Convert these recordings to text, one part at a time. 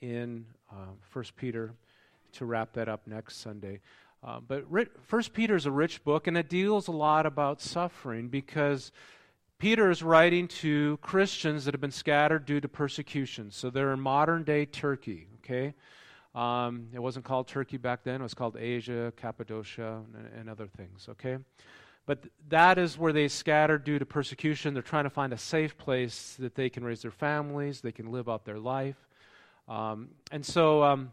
in uh, 1 Peter to wrap that up next Sunday. Uh, but First Peter is a rich book, and it deals a lot about suffering because Peter is writing to Christians that have been scattered due to persecution. So they're in modern day Turkey. Okay, um, it wasn't called Turkey back then; it was called Asia, Cappadocia, and, and other things. Okay, but that is where they scattered due to persecution. They're trying to find a safe place that they can raise their families, they can live out their life, um, and so. Um,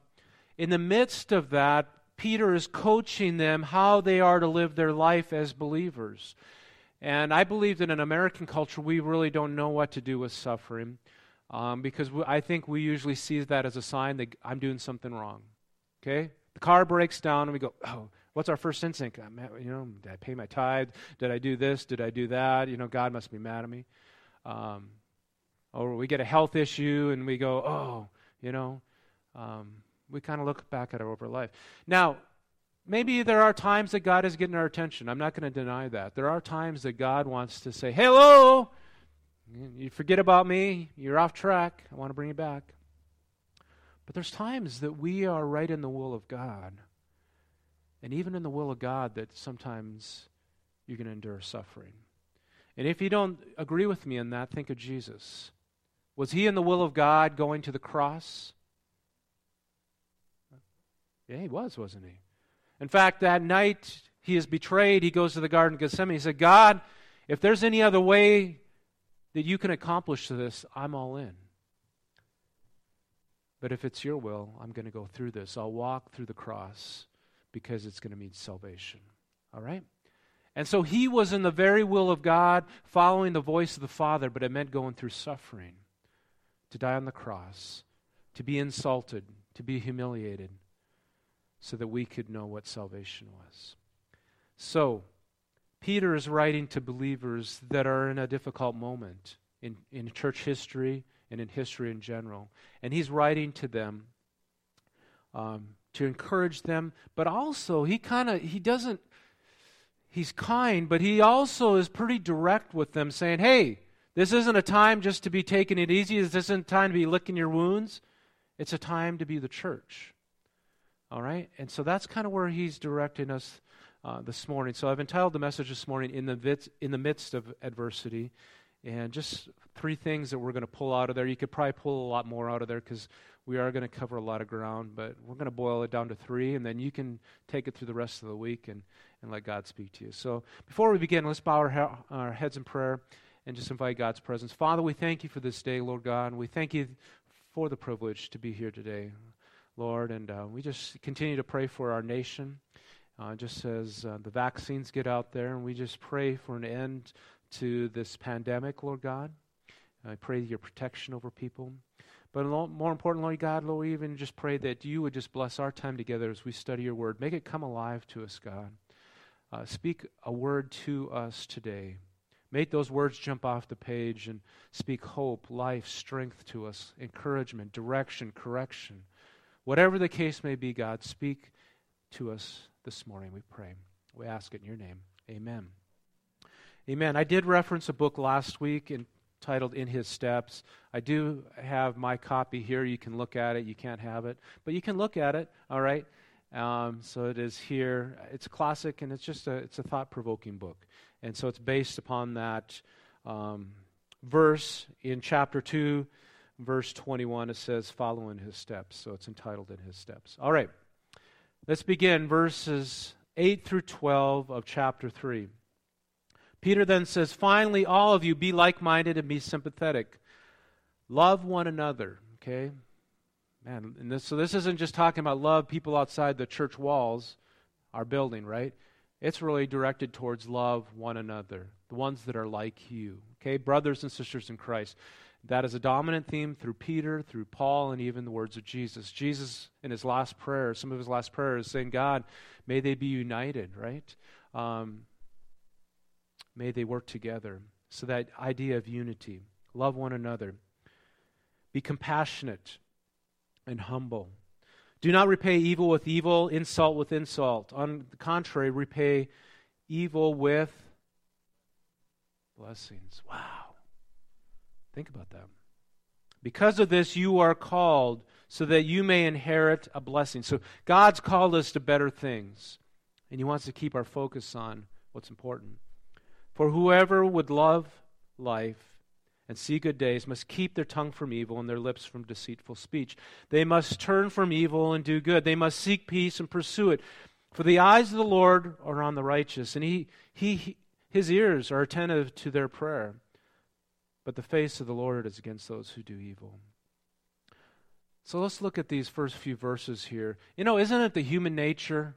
in the midst of that, Peter is coaching them how they are to live their life as believers. And I believe that in American culture, we really don't know what to do with suffering um, because we, I think we usually see that as a sign that I'm doing something wrong. Okay? The car breaks down and we go, oh, what's our first instinct? You know, did I pay my tithe? Did I do this? Did I do that? You know, God must be mad at me. Um, or we get a health issue and we go, oh, you know, um, we kind of look back at our over life. Now, maybe there are times that God is getting our attention. I'm not going to deny that. There are times that God wants to say, Hello, you forget about me. You're off track. I want to bring you back. But there's times that we are right in the will of God. And even in the will of God, that sometimes you're going to endure suffering. And if you don't agree with me in that, think of Jesus. Was he in the will of God going to the cross? Yeah, he was, wasn't he? In fact, that night he is betrayed, he goes to the Garden of Gethsemane. He said, God, if there's any other way that you can accomplish this, I'm all in. But if it's your will, I'm going to go through this. I'll walk through the cross because it's going to mean salvation. All right? And so he was in the very will of God, following the voice of the Father, but it meant going through suffering to die on the cross, to be insulted, to be humiliated so that we could know what salvation was. So, Peter is writing to believers that are in a difficult moment in, in church history and in history in general. And he's writing to them um, to encourage them, but also he kind of, he doesn't, he's kind, but he also is pretty direct with them, saying, hey, this isn't a time just to be taking it easy. This isn't a time to be licking your wounds. It's a time to be the church. All right? And so that's kind of where he's directing us uh, this morning. So I've entitled the message this morning, In the, in the Midst of Adversity. And just three things that we're going to pull out of there. You could probably pull a lot more out of there because we are going to cover a lot of ground, but we're going to boil it down to three, and then you can take it through the rest of the week and, and let God speak to you. So before we begin, let's bow our, our heads in prayer and just invite God's presence. Father, we thank you for this day, Lord God, we thank you for the privilege to be here today. Lord. And uh, we just continue to pray for our nation, uh, just as uh, the vaccines get out there. And we just pray for an end to this pandemic, Lord God. I pray your protection over people. But more important, Lord God, Lord, we even just pray that you would just bless our time together as we study your word. Make it come alive to us, God. Uh, speak a word to us today. Make those words jump off the page and speak hope, life, strength to us, encouragement, direction, correction. Whatever the case may be, God, speak to us this morning, we pray. We ask it in your name. Amen. Amen. I did reference a book last week entitled In His Steps. I do have my copy here. You can look at it. You can't have it, but you can look at it, all right? Um, so it is here. It's classic, and it's just a it's a thought provoking book, and so it's based upon that um, verse in chapter two verse 21, it says, follow in his steps. So it's entitled In His Steps. All right. Let's begin verses 8 through 12 of chapter 3. Peter then says, Finally, all of you be like minded and be sympathetic. Love one another. Okay? Man, this, so this isn't just talking about love people outside the church walls, our building, right? It's really directed towards love one another, the ones that are like you. Okay? Brothers and sisters in Christ. That is a dominant theme through Peter, through Paul, and even the words of Jesus. Jesus, in his last prayer, some of his last prayers, saying, God, may they be united, right? Um, may they work together. So that idea of unity. Love one another. Be compassionate and humble. Do not repay evil with evil, insult with insult. On the contrary, repay evil with blessings. Wow. Think about that. Because of this, you are called so that you may inherit a blessing. So God's called us to better things, and He wants to keep our focus on what's important. For whoever would love life and see good days must keep their tongue from evil and their lips from deceitful speech. They must turn from evil and do good. They must seek peace and pursue it. For the eyes of the Lord are on the righteous, and he, he, his ears are attentive to their prayer. But the face of the Lord is against those who do evil. So let's look at these first few verses here. You know, isn't it the human nature?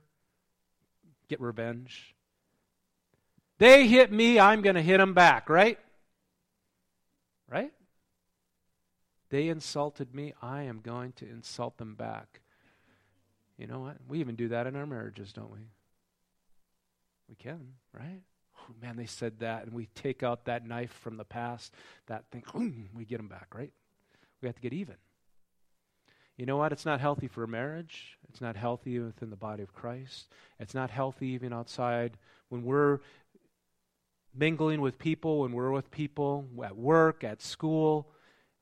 Get revenge. They hit me, I'm going to hit them back, right? Right? They insulted me, I am going to insult them back. You know what? We even do that in our marriages, don't we? We can, right? Oh, man, they said that, and we take out that knife from the past, that thing, we get them back, right? We have to get even. You know what? It's not healthy for a marriage. It's not healthy within the body of Christ. It's not healthy even outside when we're mingling with people, when we're with people at work, at school,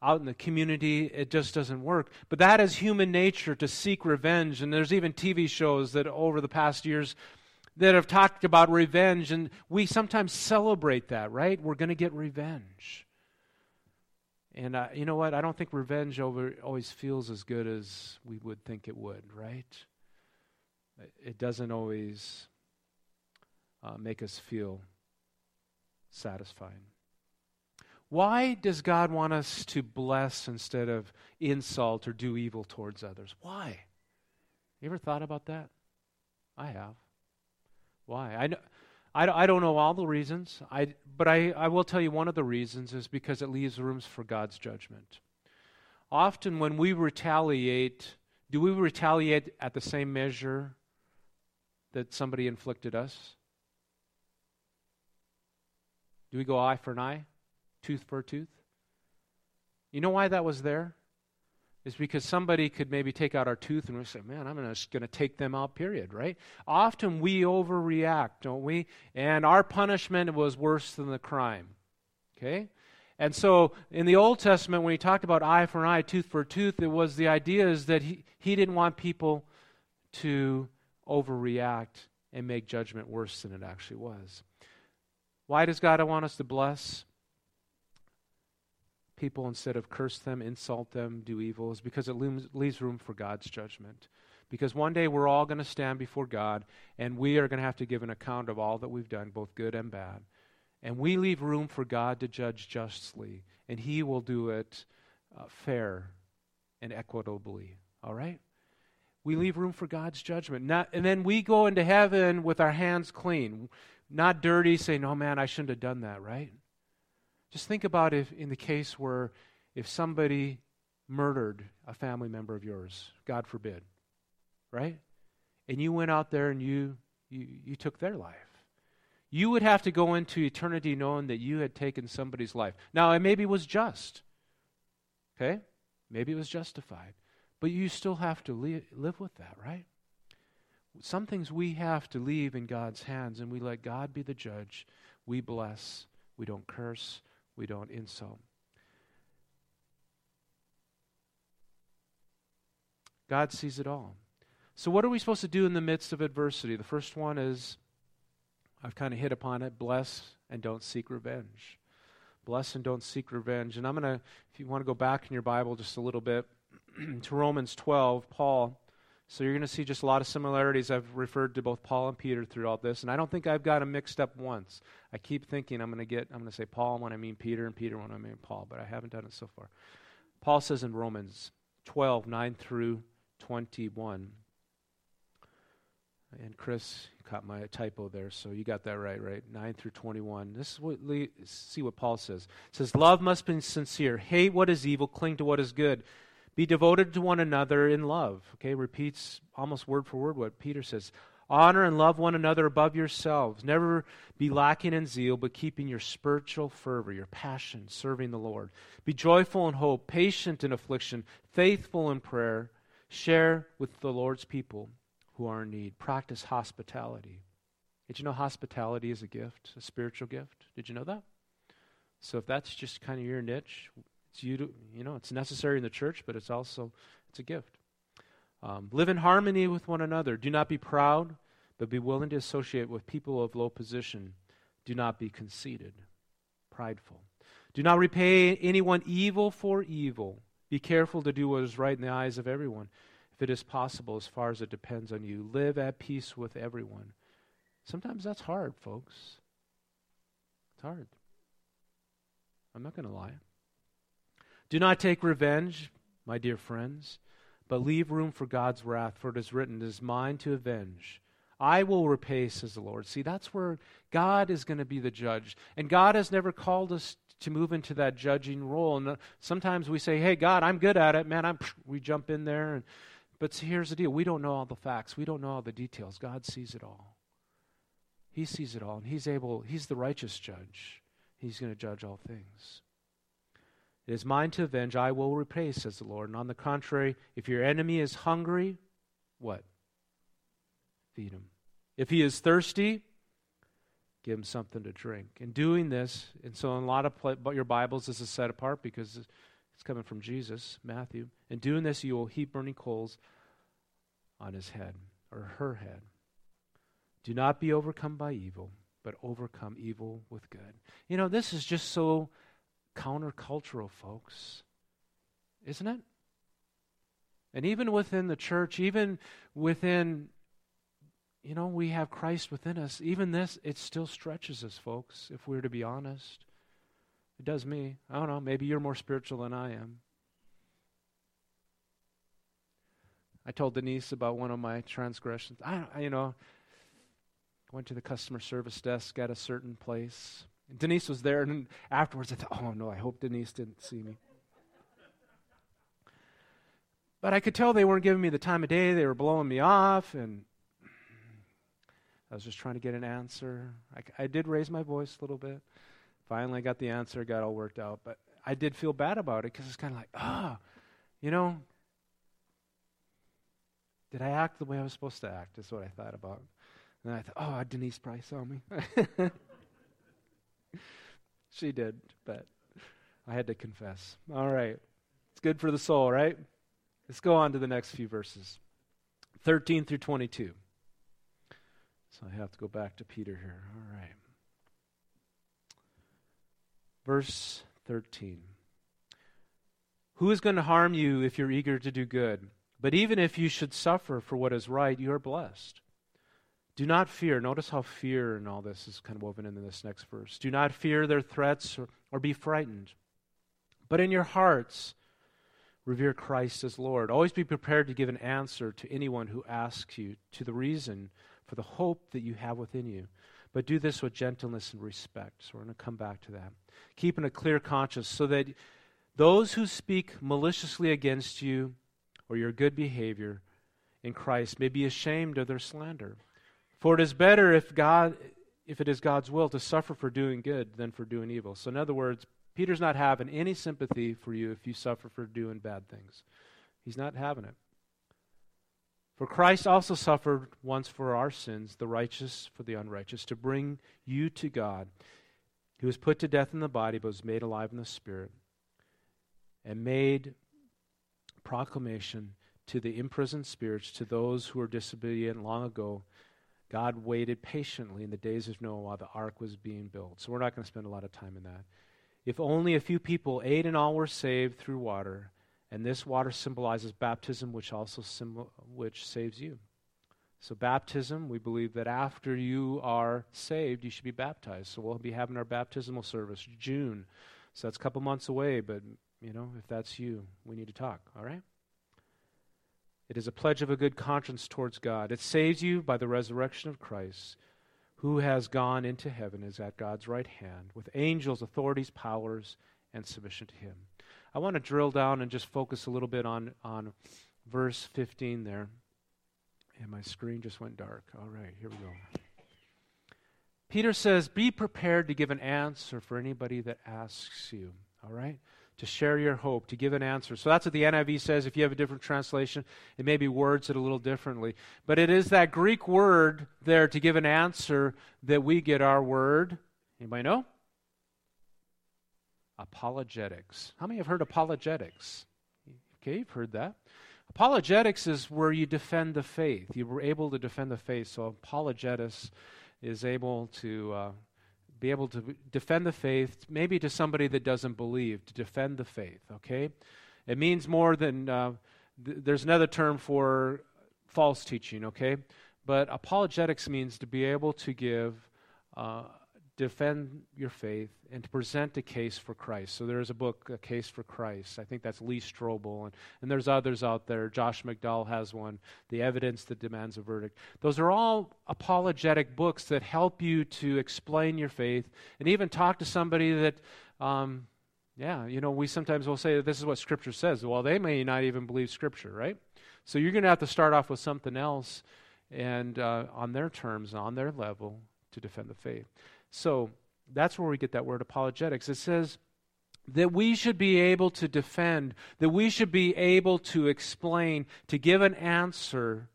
out in the community. It just doesn't work. But that is human nature to seek revenge. And there's even TV shows that over the past years that have talked about revenge, and we sometimes celebrate that, right? We're going to get revenge. And uh, you know what? I don't think revenge over, always feels as good as we would think it would, right? It doesn't always uh, make us feel satisfied. Why does God want us to bless instead of insult or do evil towards others? Why? You ever thought about that? I have. Why? I know. I, I don't know all the reasons, I, but I, I will tell you one of the reasons is because it leaves rooms for God's judgment. Often when we retaliate, do we retaliate at the same measure that somebody inflicted us? Do we go eye for an eye, tooth for a tooth? You know why that was there? is because somebody could maybe take out our tooth and we say, man, I'm just going to take them out, period, right? Often we overreact, don't we? And our punishment was worse than the crime, okay? And so in the Old Testament, when he talked about eye for an eye, tooth for a tooth, it was the idea is that he, he didn't want people to overreact and make judgment worse than it actually was. Why does God want us to bless? people instead of curse them, insult them, do evil is because it leaves room for God's judgment. Because one day we're all going to stand before God and we are going to have to give an account of all that we've done, both good and bad. And we leave room for God to judge justly, and He will do it uh, fair and equitably. All right? We leave room for God's judgment. Not, and then we go into heaven with our hands clean, not dirty, saying, oh man, I shouldn't have done that, right? Just think about if in the case where if somebody murdered a family member of yours, God forbid, right? And you went out there and you, you, you took their life. You would have to go into eternity knowing that you had taken somebody's life. Now, it maybe was just, okay? Maybe it was justified. But you still have to li- live with that, right? Some things we have to leave in God's hands, and we let God be the judge. We bless, we don't curse, we don't insult. God sees it all. So, what are we supposed to do in the midst of adversity? The first one is I've kind of hit upon it bless and don't seek revenge. Bless and don't seek revenge. And I'm going to, if you want to go back in your Bible just a little bit to Romans 12, Paul so you're going to see just a lot of similarities. I've referred to both Paul and Peter throughout this, and I don't think I've got them mixed up once. I keep thinking I'm going to get I'm going to say Paul when I mean Peter and Peter when I mean Paul, but I haven't done it so far. Paul says in Romans 12, 9 through 21. And Chris caught my typo there, so you got that right, right? 9 through 21. This is what see what Paul says. It says, Love must be sincere. Hate what is evil, cling to what is good. Be devoted to one another in love. Okay, repeats almost word for word what Peter says. Honor and love one another above yourselves. Never be lacking in zeal, but keeping your spiritual fervor, your passion, serving the Lord. Be joyful in hope, patient in affliction, faithful in prayer. Share with the Lord's people who are in need. Practice hospitality. Did you know hospitality is a gift, a spiritual gift? Did you know that? So if that's just kind of your niche, it's you, you know, it's necessary in the church, but it's also it's It's a gift. Um, live in harmony with one another. Do not be proud, but be willing to associate with people of low position. Do not be conceited, prideful. Do not repay anyone evil for evil. Be careful to do what is right in the eyes of everyone. If it is possible, as far as it depends on you, live at peace with everyone. Sometimes that's hard, folks. It's hard. I'm not going to lie. Do not take revenge, my dear friends, but leave room for God's wrath, for it is written, It is mine to avenge. I will repay, says the Lord. See, that's where God is going to be the judge. And God has never called us to move into that judging role. And uh, sometimes we say, hey, God, I'm good at it. Man, I'm, we jump in there. And, but see, here's the deal we don't know all the facts, we don't know all the details. God sees it all. He sees it all, and He's able, He's the righteous judge. He's going to judge all things. It is mine to avenge, I will repay, says the Lord. And on the contrary, if your enemy is hungry, what? Feed him. If he is thirsty, give him something to drink. In doing this, and so in a lot of but your Bibles, this is set apart because it's coming from Jesus, Matthew. In doing this, you will heap burning coals on his head or her head. Do not be overcome by evil, but overcome evil with good. You know, this is just so countercultural, folks. Isn't it? And even within the church, even within, you know, we have Christ within us. Even this, it still stretches us, folks, if we're to be honest. It does me. I don't know. Maybe you're more spiritual than I am. I told Denise about one of my transgressions. I, you know, went to the customer service desk at a certain place. Denise was there, and afterwards I thought, oh no, I hope Denise didn't see me. But I could tell they weren't giving me the time of day. They were blowing me off, and I was just trying to get an answer. I, I did raise my voice a little bit. Finally, I got the answer, got all worked out. But I did feel bad about it because it's kind of like, ah, oh, you know, did I act the way I was supposed to act? Is what I thought about. And I thought, oh, Denise probably saw me. she did, but I had to confess. All right. It's good for the soul, right? Let's go on to the next few verses 13 through 22. So I have to go back to Peter here. All right. Verse 13. Who is going to harm you if you're eager to do good? But even if you should suffer for what is right, you are blessed. Do not fear. Notice how fear and all this is kind of woven into this next verse. Do not fear their threats or, or be frightened. But in your hearts, revere Christ as Lord. Always be prepared to give an answer to anyone who asks you to the reason for the hope that you have within you. But do this with gentleness and respect. So we're going to come back to that. Keeping a clear conscience so that those who speak maliciously against you or your good behavior in Christ may be ashamed of their slander. For it is better if God if it is God's will to suffer for doing good than for doing evil. So in other words, Peter's not having any sympathy for you if you suffer for doing bad things. He's not having it. For Christ also suffered once for our sins, the righteous for the unrighteous, to bring you to God. He was put to death in the body, but was made alive in the spirit, and made proclamation to the imprisoned spirits, to those who were disobedient long ago God waited patiently in the days of Noah while the ark was being built. So we're not going to spend a lot of time in that. If only a few people, eight in all, were saved through water, and this water symbolizes baptism, which also symbol, which saves you. So baptism, we believe that after you are saved, you should be baptized. So we'll be having our baptismal service June. So that's a couple months away, but you know, if that's you, we need to talk, all right? It is a pledge of a good conscience towards God. It saves you by the resurrection of Christ, who has gone into heaven, is at God's right hand, with angels, authorities, powers, and submission to him. I want to drill down and just focus a little bit on, on verse 15 there. And my screen just went dark. All right, here we go. Peter says, Be prepared to give an answer for anybody that asks you. All right? To share your hope, to give an answer. So that's what the NIV says. If you have a different translation, it may be words it a little differently. But it is that Greek word there to give an answer that we get our word. Anybody know? Apologetics. How many have heard apologetics? Okay, you've heard that. Apologetics is where you defend the faith. You were able to defend the faith. So apologetics is able to uh, be able to defend the faith, maybe to somebody that doesn't believe, to defend the faith. Okay, it means more than. Uh, th- there's another term for false teaching. Okay, but apologetics means to be able to give. Uh, defend your faith and to present a case for Christ. So there's a book, A Case for Christ. I think that's Lee Strobel. And, and there's others out there. Josh McDowell has one, The Evidence That Demands a Verdict. Those are all apologetic books that help you to explain your faith and even talk to somebody that, um, yeah, you know, we sometimes will say that this is what Scripture says. Well, they may not even believe Scripture, right? So you're going to have to start off with something else and uh, on their terms, on their level, to defend the faith. So that's where we get that word apologetics. It says that we should be able to defend, that we should be able to explain, to give an answer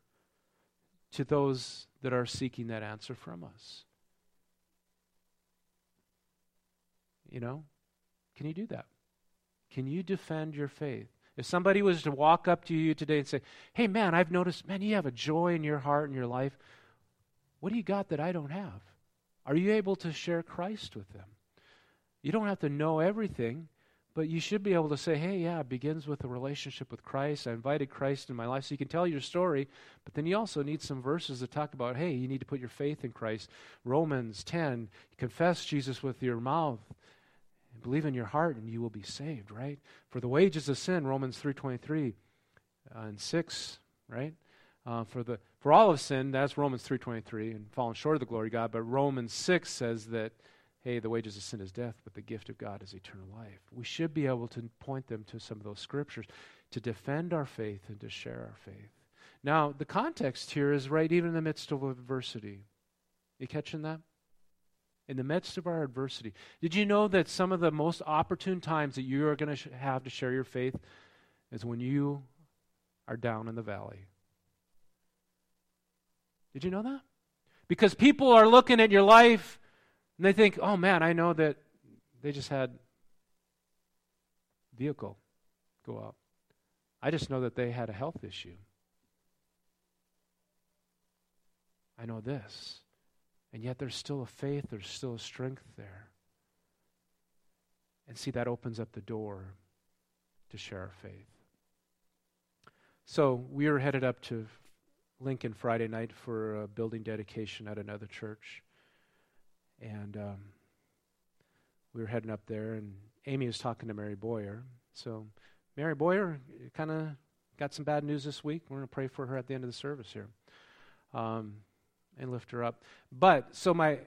to those that are seeking that answer from us. You know? Can you do that? Can you defend your faith? If somebody was to walk up to you today and say, Hey, man, I've noticed, man, you have a joy in your heart and your life. What do you got that I don't have? Are you able to share Christ with them? You don't have to know everything, but you should be able to say, hey, yeah, it begins with a relationship with Christ. I invited Christ in my life. So you can tell your story, but then you also need some verses that talk about, hey, you need to put your faith in Christ. Romans 10, confess Jesus with your mouth and believe in your heart and you will be saved, right? For the wages of sin, Romans 3.23 uh, and 6, right? Uh, for the for all of sin, that's Romans 3.23, and fallen short of the glory of God. But Romans 6 says that, hey, the wages of sin is death, but the gift of God is eternal life. We should be able to point them to some of those scriptures to defend our faith and to share our faith. Now, the context here is right even in the midst of adversity. You catching that? In the midst of our adversity. Did you know that some of the most opportune times that you are going to sh- have to share your faith is when you are down in the valley? Did you know that? Because people are looking at your life and they think, oh man, I know that they just had vehicle go up. I just know that they had a health issue. I know this. And yet there's still a faith, there's still a strength there. And see, that opens up the door to share our faith. So we are headed up to Lincoln Friday night for a building dedication at another church. And um, we were heading up there, and Amy was talking to Mary Boyer. So, Mary Boyer kind of got some bad news this week. We're going to pray for her at the end of the service here um, and lift her up. But, so my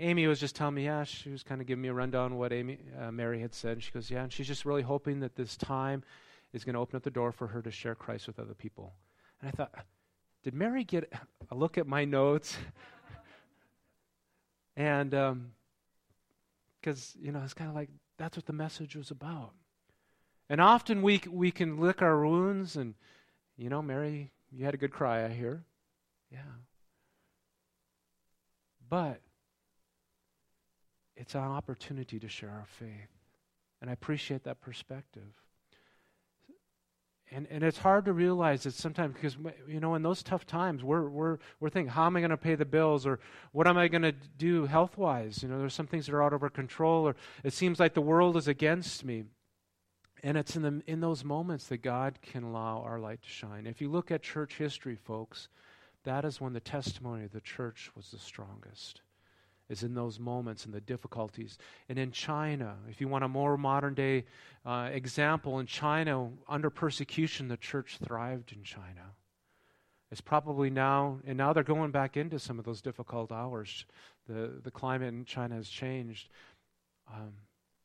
Amy was just telling me, yeah, she was kind of giving me a rundown of what Amy, uh, Mary had said. She goes, yeah, and she's just really hoping that this time is going to open up the door for her to share Christ with other people. And I thought, did Mary get a look at my notes? and because, um, you know, it's kind of like that's what the message was about. And often we, we can lick our wounds and, you know, Mary, you had a good cry, I hear. Yeah. But it's an opportunity to share our faith. And I appreciate that perspective. And, and it's hard to realize it sometimes because, you know, in those tough times, we're, we're, we're thinking, how am I going to pay the bills? Or what am I going to do health wise? You know, there's some things that are out of our control, or it seems like the world is against me. And it's in, the, in those moments that God can allow our light to shine. If you look at church history, folks, that is when the testimony of the church was the strongest is in those moments and the difficulties. And in China, if you want a more modern day uh, example, in China, under persecution, the church thrived in China. It's probably now, and now they're going back into some of those difficult hours. The, the climate in China has changed. Um,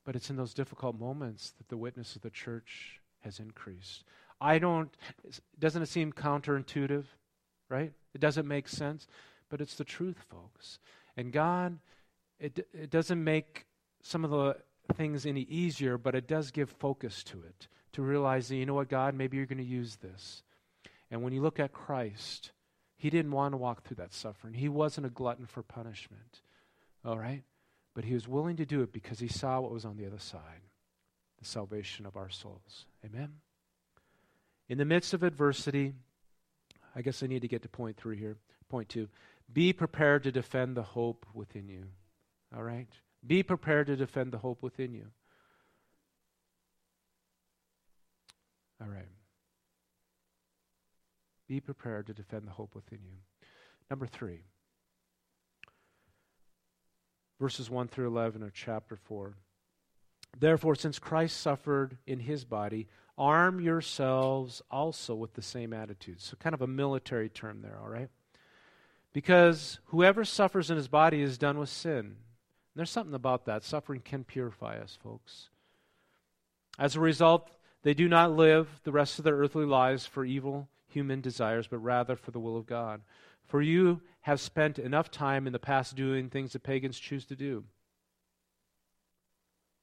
but it's in those difficult moments that the witness of the church has increased. I don't, doesn't it seem counterintuitive, right? It doesn't make sense, but it's the truth, folks. And God, it, it doesn't make some of the things any easier, but it does give focus to it to realize that, you know what, God, maybe you're going to use this. And when you look at Christ, he didn't want to walk through that suffering. He wasn't a glutton for punishment. All right? But he was willing to do it because he saw what was on the other side the salvation of our souls. Amen? In the midst of adversity, I guess I need to get to point three here. Point two be prepared to defend the hope within you. All right? Be prepared to defend the hope within you. All right. Be prepared to defend the hope within you. Number three, verses 1 through 11 of chapter 4. Therefore, since Christ suffered in his body, arm yourselves also with the same attitude. So, kind of a military term there, all right? Because whoever suffers in his body is done with sin. And there's something about that. Suffering can purify us, folks. As a result, they do not live the rest of their earthly lives for evil human desires, but rather for the will of God. For you have spent enough time in the past doing things that pagans choose to do.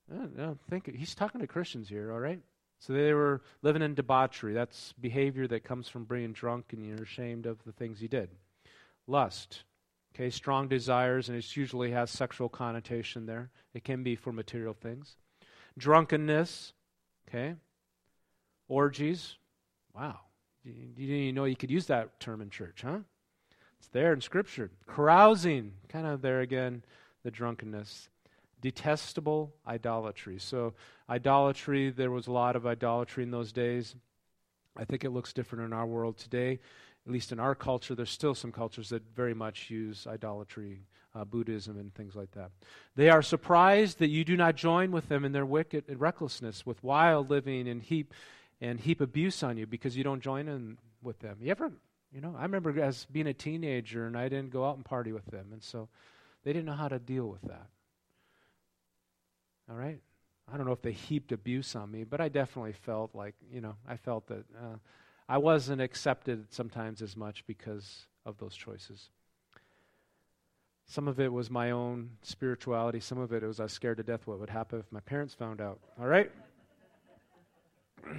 No, think he's talking to Christians here, all right? So they were living in debauchery. That's behavior that comes from being drunk and you're ashamed of the things you did. Lust, okay, strong desires, and it usually has sexual connotation there. It can be for material things. Drunkenness, okay. Orgies, wow. You didn't even know you could use that term in church, huh? It's there in Scripture. Carousing, kind of there again, the drunkenness detestable idolatry. So, idolatry, there was a lot of idolatry in those days. I think it looks different in our world today. At least in our culture, there's still some cultures that very much use idolatry, uh, Buddhism, and things like that. They are surprised that you do not join with them in their wicked recklessness, with wild living and heap and heap abuse on you because you don't join in with them. You ever, you know, I remember as being a teenager and I didn't go out and party with them, and so they didn't know how to deal with that. All right? I don't know if they heaped abuse on me, but I definitely felt like, you know, I felt that uh, I wasn't accepted sometimes as much because of those choices. Some of it was my own spirituality. Some of it was I was scared to death what would happen if my parents found out. All right?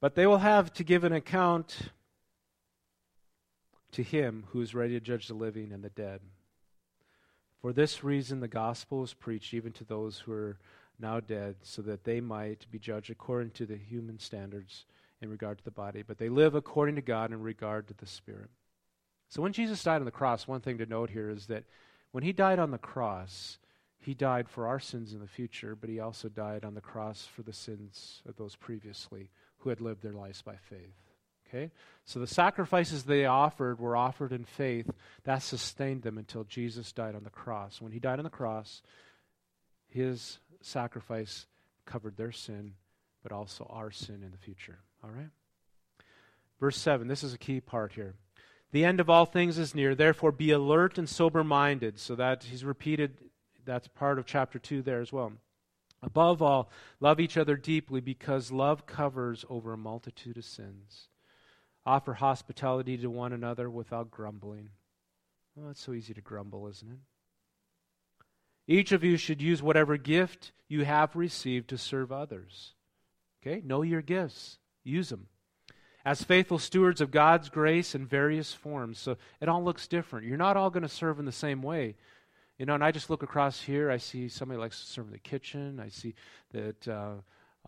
but they will have to give an account to him who is ready to judge the living and the dead. For this reason, the gospel is preached even to those who are now dead, so that they might be judged according to the human standards in regard to the body, but they live according to God in regard to the Spirit. So when Jesus died on the cross, one thing to note here is that when he died on the cross, he died for our sins in the future, but he also died on the cross for the sins of those previously who had lived their lives by faith. Okay? So the sacrifices they offered were offered in faith. That sustained them until Jesus died on the cross. When he died on the cross, his sacrifice covered their sin, but also our sin in the future. All right? Verse 7, this is a key part here. The end of all things is near, therefore be alert and sober minded. So that he's repeated, that's part of chapter 2 there as well. Above all, love each other deeply because love covers over a multitude of sins. Offer hospitality to one another without grumbling. Well, it's so easy to grumble, isn't it? Each of you should use whatever gift you have received to serve others. Okay? Know your gifts, use them. As faithful stewards of God's grace in various forms. So it all looks different. You're not all going to serve in the same way. You know, and I just look across here, I see somebody likes to serve in the kitchen. I see that uh,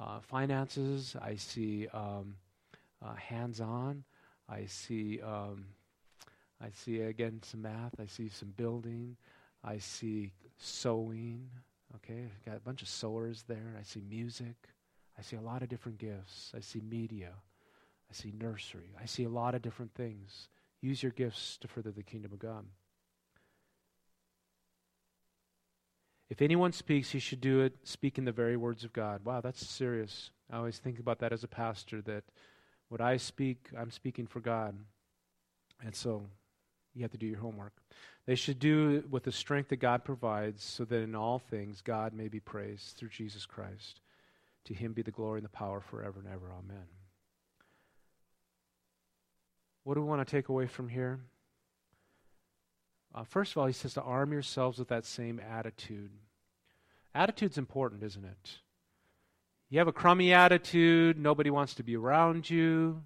uh, finances. I see um, uh, hands-on. I see, um, I see again some math. I see some building. I see sewing. Okay, got a bunch of sewers there. I see music. I see a lot of different gifts. I see media. I see nursery. I see a lot of different things. Use your gifts to further the kingdom of God. If anyone speaks, he should do it speaking the very words of God. Wow, that's serious. I always think about that as a pastor that what I speak, I'm speaking for God. And so you have to do your homework. They should do it with the strength that God provides, so that in all things God may be praised through Jesus Christ. To him be the glory and the power forever and ever. Amen. What do we want to take away from here? Uh, first of all, he says to arm yourselves with that same attitude. Attitude's important, isn't it? You have a crummy attitude, nobody wants to be around you.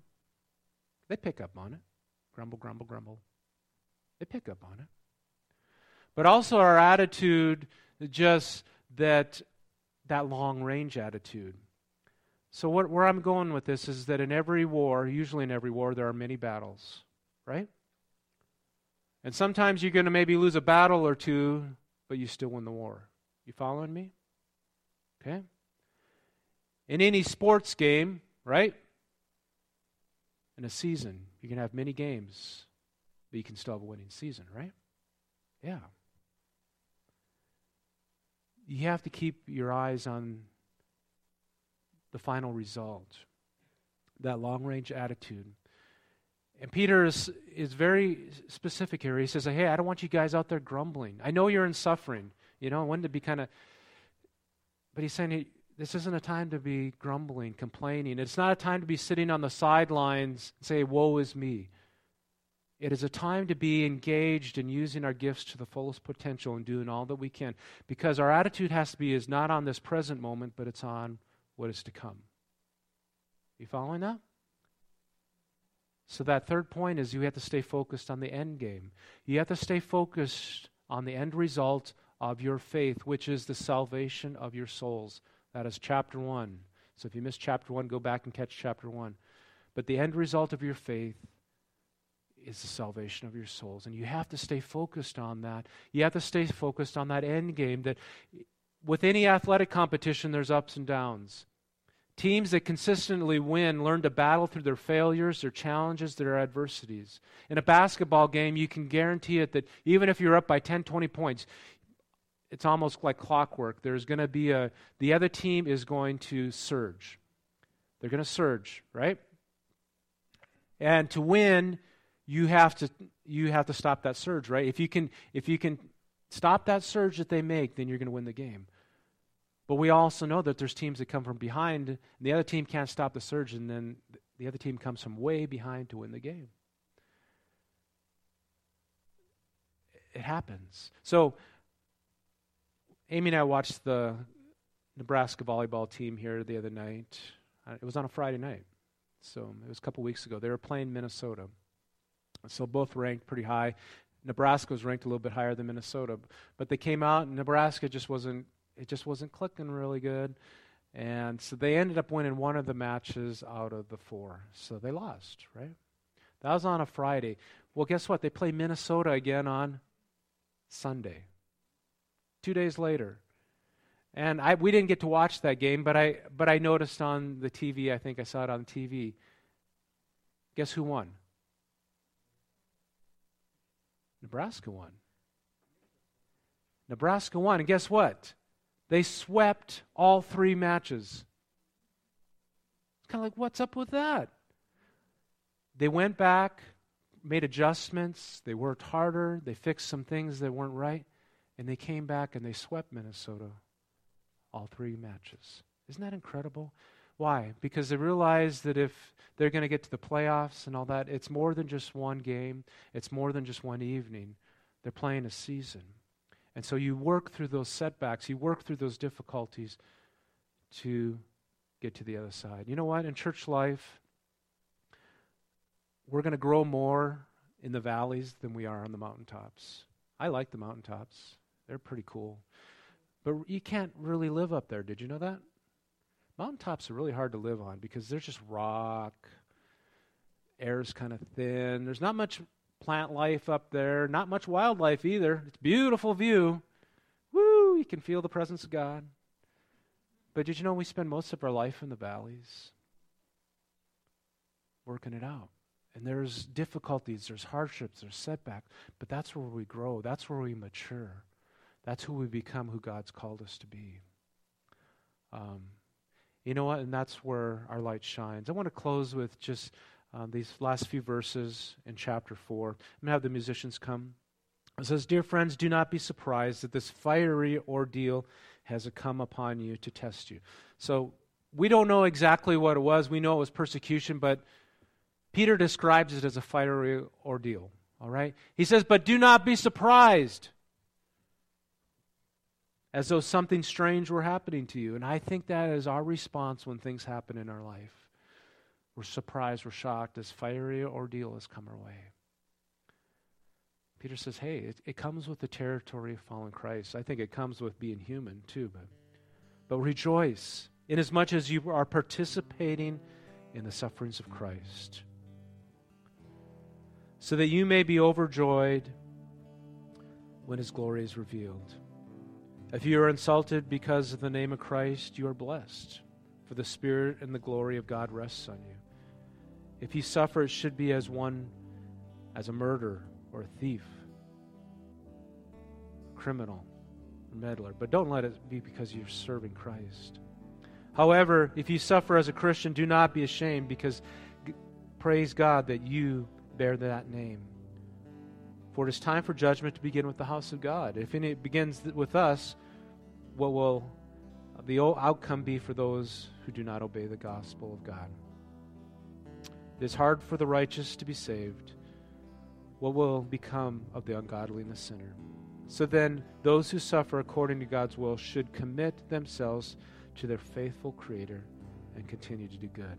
They pick up on it. Grumble, grumble, grumble. They pick up on it. But also our attitude, just that that long range attitude. So, what, where I'm going with this is that in every war, usually in every war, there are many battles, right? And sometimes you're going to maybe lose a battle or two, but you still win the war. You following me? Okay? In any sports game, right? In a season, you can have many games, but you can still have a winning season, right? Yeah. You have to keep your eyes on the final result, that long range attitude. And Peter is, is very specific here. He says, Hey, I don't want you guys out there grumbling. I know you're in suffering. You know, I wanted to be kind of. But he's saying, hey, this isn't a time to be grumbling, complaining. It's not a time to be sitting on the sidelines and say, Woe is me. It is a time to be engaged in using our gifts to the fullest potential and doing all that we can. Because our attitude has to be is not on this present moment, but it's on what is to come. You following that? So, that third point is you have to stay focused on the end game. You have to stay focused on the end result of your faith, which is the salvation of your souls. That is chapter 1. So, if you missed chapter 1, go back and catch chapter 1. But the end result of your faith is the salvation of your souls. And you have to stay focused on that. You have to stay focused on that end game that with any athletic competition, there's ups and downs. Teams that consistently win learn to battle through their failures, their challenges, their adversities. In a basketball game, you can guarantee it that even if you're up by 10, 20 points, it's almost like clockwork. There's going to be a, the other team is going to surge. They're going to surge, right? And to win, you have to, you have to stop that surge, right? If you can, if you can stop that surge that they make, then you're going to win the game. But we also know that there's teams that come from behind, and the other team can't stop the surge, and then the other team comes from way behind to win the game. It happens. So, Amy and I watched the Nebraska volleyball team here the other night. Uh, it was on a Friday night, so it was a couple weeks ago. They were playing Minnesota. So both ranked pretty high. Nebraska was ranked a little bit higher than Minnesota, but they came out and Nebraska just wasn't it just wasn't clicking really good. And so they ended up winning one of the matches out of the four. So they lost, right? That was on a Friday. Well, guess what? They play Minnesota again on Sunday. Two days later. And I, we didn't get to watch that game, but I, but I noticed on the TV, I think I saw it on TV. Guess who won? Nebraska won. Nebraska won. And guess what? They swept all three matches. It's kind of like, what's up with that? They went back, made adjustments, they worked harder, they fixed some things that weren't right, and they came back and they swept Minnesota all three matches. Isn't that incredible? Why? Because they realize that if they're going to get to the playoffs and all that, it's more than just one game, it's more than just one evening. They're playing a season. And so you work through those setbacks, you work through those difficulties to get to the other side. You know what? In church life, we're going to grow more in the valleys than we are on the mountaintops. I like the mountaintops, they're pretty cool. But you can't really live up there. Did you know that? Mountaintops are really hard to live on because they're just rock. Air's kind of thin. There's not much plant life up there, not much wildlife either. It's beautiful view. Woo, you can feel the presence of God. But did you know we spend most of our life in the valleys working it out? And there's difficulties, there's hardships, there's setbacks, but that's where we grow. That's where we mature. That's who we become, who God's called us to be. Um, you know what? And that's where our light shines. I want to close with just um, these last few verses in chapter 4. I'm going to have the musicians come. It says, Dear friends, do not be surprised that this fiery ordeal has come upon you to test you. So we don't know exactly what it was. We know it was persecution, but Peter describes it as a fiery ordeal. All right? He says, But do not be surprised as though something strange were happening to you. And I think that is our response when things happen in our life. We're surprised, we're shocked as fiery ordeal has come our way. Peter says, hey, it, it comes with the territory of fallen Christ. I think it comes with being human too, but, but rejoice. inasmuch as you are participating in the sufferings of Christ, so that you may be overjoyed when his glory is revealed. If you are insulted because of the name of Christ, you are blessed, for the Spirit and the glory of God rests on you. If you suffer, it should be as one, as a murderer or a thief, criminal, meddler. But don't let it be because you're serving Christ. However, if you suffer as a Christian, do not be ashamed because praise God that you bear that name. For it is time for judgment to begin with the house of God. If it begins with us, what will the outcome be for those who do not obey the gospel of God? It is hard for the righteous to be saved. What will become of the ungodly and the sinner? So then, those who suffer according to God's will should commit themselves to their faithful Creator and continue to do good.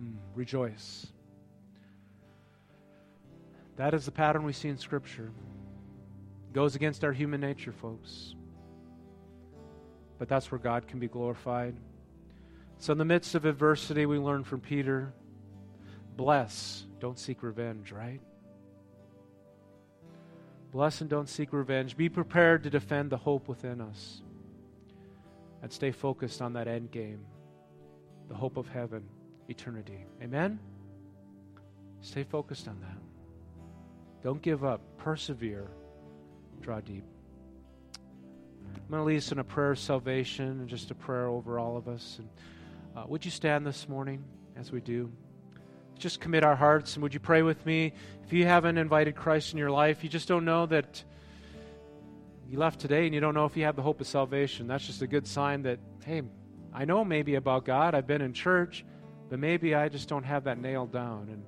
Mm, rejoice. That is the pattern we see in Scripture. It goes against our human nature, folks. But that's where God can be glorified. So, in the midst of adversity, we learn from Peter bless, don't seek revenge, right? Bless and don't seek revenge. Be prepared to defend the hope within us and stay focused on that end game, the hope of heaven, eternity. Amen? Stay focused on that. Don't give up. Persevere. Draw deep. I'm going to lead us in a prayer of salvation and just a prayer over all of us. And uh, would you stand this morning as we do? Just commit our hearts and would you pray with me? If you haven't invited Christ in your life, you just don't know that you left today and you don't know if you have the hope of salvation, that's just a good sign that, hey, I know maybe about God, I've been in church, but maybe I just don't have that nailed down. And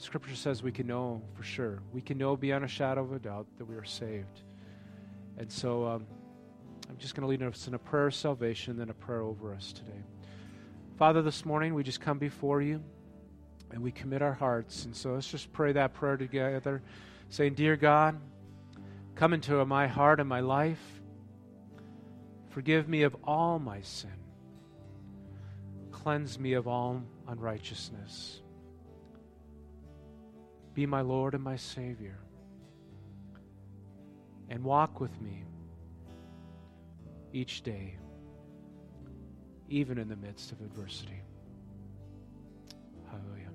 Scripture says we can know for sure. We can know beyond a shadow of a doubt that we are saved. And so um, I'm just going to lead us in a prayer of salvation, then a prayer over us today. Father, this morning we just come before you and we commit our hearts. And so let's just pray that prayer together, saying, Dear God, Come into my heart and my life. Forgive me of all my sin. Cleanse me of all unrighteousness. Be my Lord and my Savior. And walk with me each day, even in the midst of adversity. Hallelujah.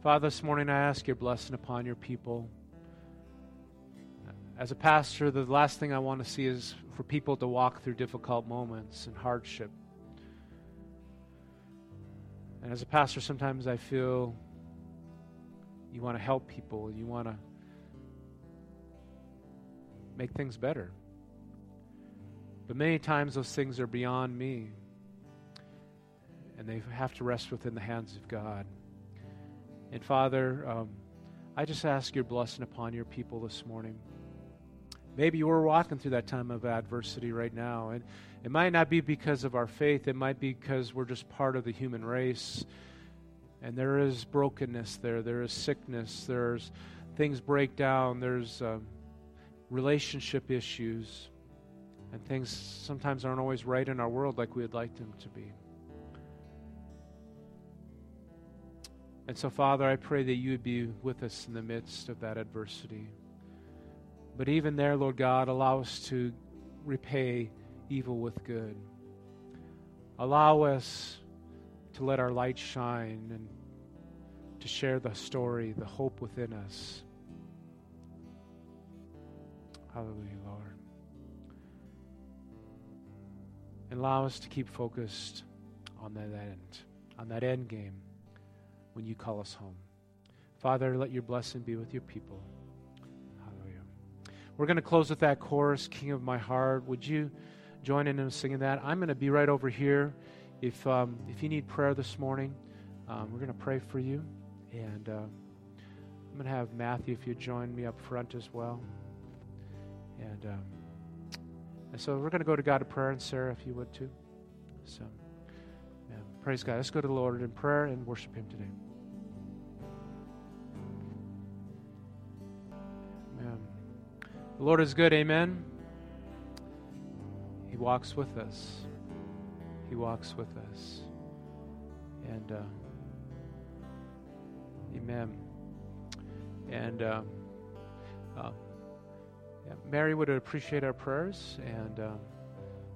Father, this morning I ask your blessing upon your people as a pastor, the last thing I want to see is for people to walk through difficult moments and hardship. And as a pastor, sometimes I feel you want to help people, you want to make things better. But many times those things are beyond me, and they have to rest within the hands of God. And Father, um, I just ask your blessing upon your people this morning. Maybe we're walking through that time of adversity right now. And it might not be because of our faith, it might be because we're just part of the human race. And there is brokenness there, there is sickness, there's things break down, there's um, relationship issues. And things sometimes aren't always right in our world like we'd like them to be. And so, Father, I pray that you would be with us in the midst of that adversity. But even there, Lord God, allow us to repay evil with good. Allow us let our light shine and to share the story, the hope within us. Hallelujah, Lord. And allow us to keep focused on that end, on that end game when you call us home. Father, let your blessing be with your people. Hallelujah. We're going to close with that chorus, King of My Heart. Would you join in and singing that? I'm going to be right over here. If, um, if you need prayer this morning, um, we're going to pray for you. And uh, I'm going to have Matthew, if you join me up front as well. And, um, and so we're going to go to God in prayer, and Sarah, if you would too. So, yeah, praise God. Let's go to the Lord in prayer and worship Him today. The Lord is good, amen. He walks with us. He walks with us. And, uh, amen. And, uh, uh, yeah, Mary would appreciate our prayers. And uh,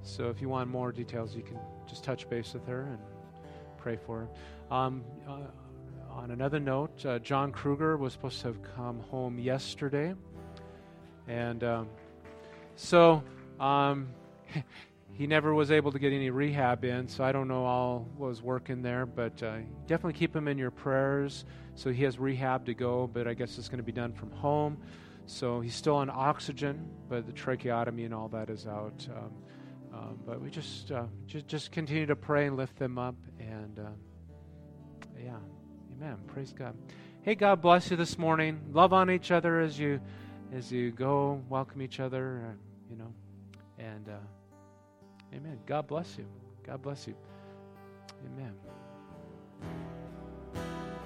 so if you want more details, you can just touch base with her and pray for her. Um, uh, on another note, uh, John Kruger was supposed to have come home yesterday. And um, so um, he never was able to get any rehab in, so I don't know all was working there, but uh, definitely keep him in your prayers. So he has rehab to go, but I guess it's going to be done from home. So he's still on oxygen, but the tracheotomy and all that is out. Um, um, but we just, uh, just just continue to pray and lift them up, and uh, yeah, Amen. Praise God. Hey, God bless you this morning. Love on each other as you as you go. Welcome each other. Uh, you know, and uh, Amen. God bless you. God bless you. Amen.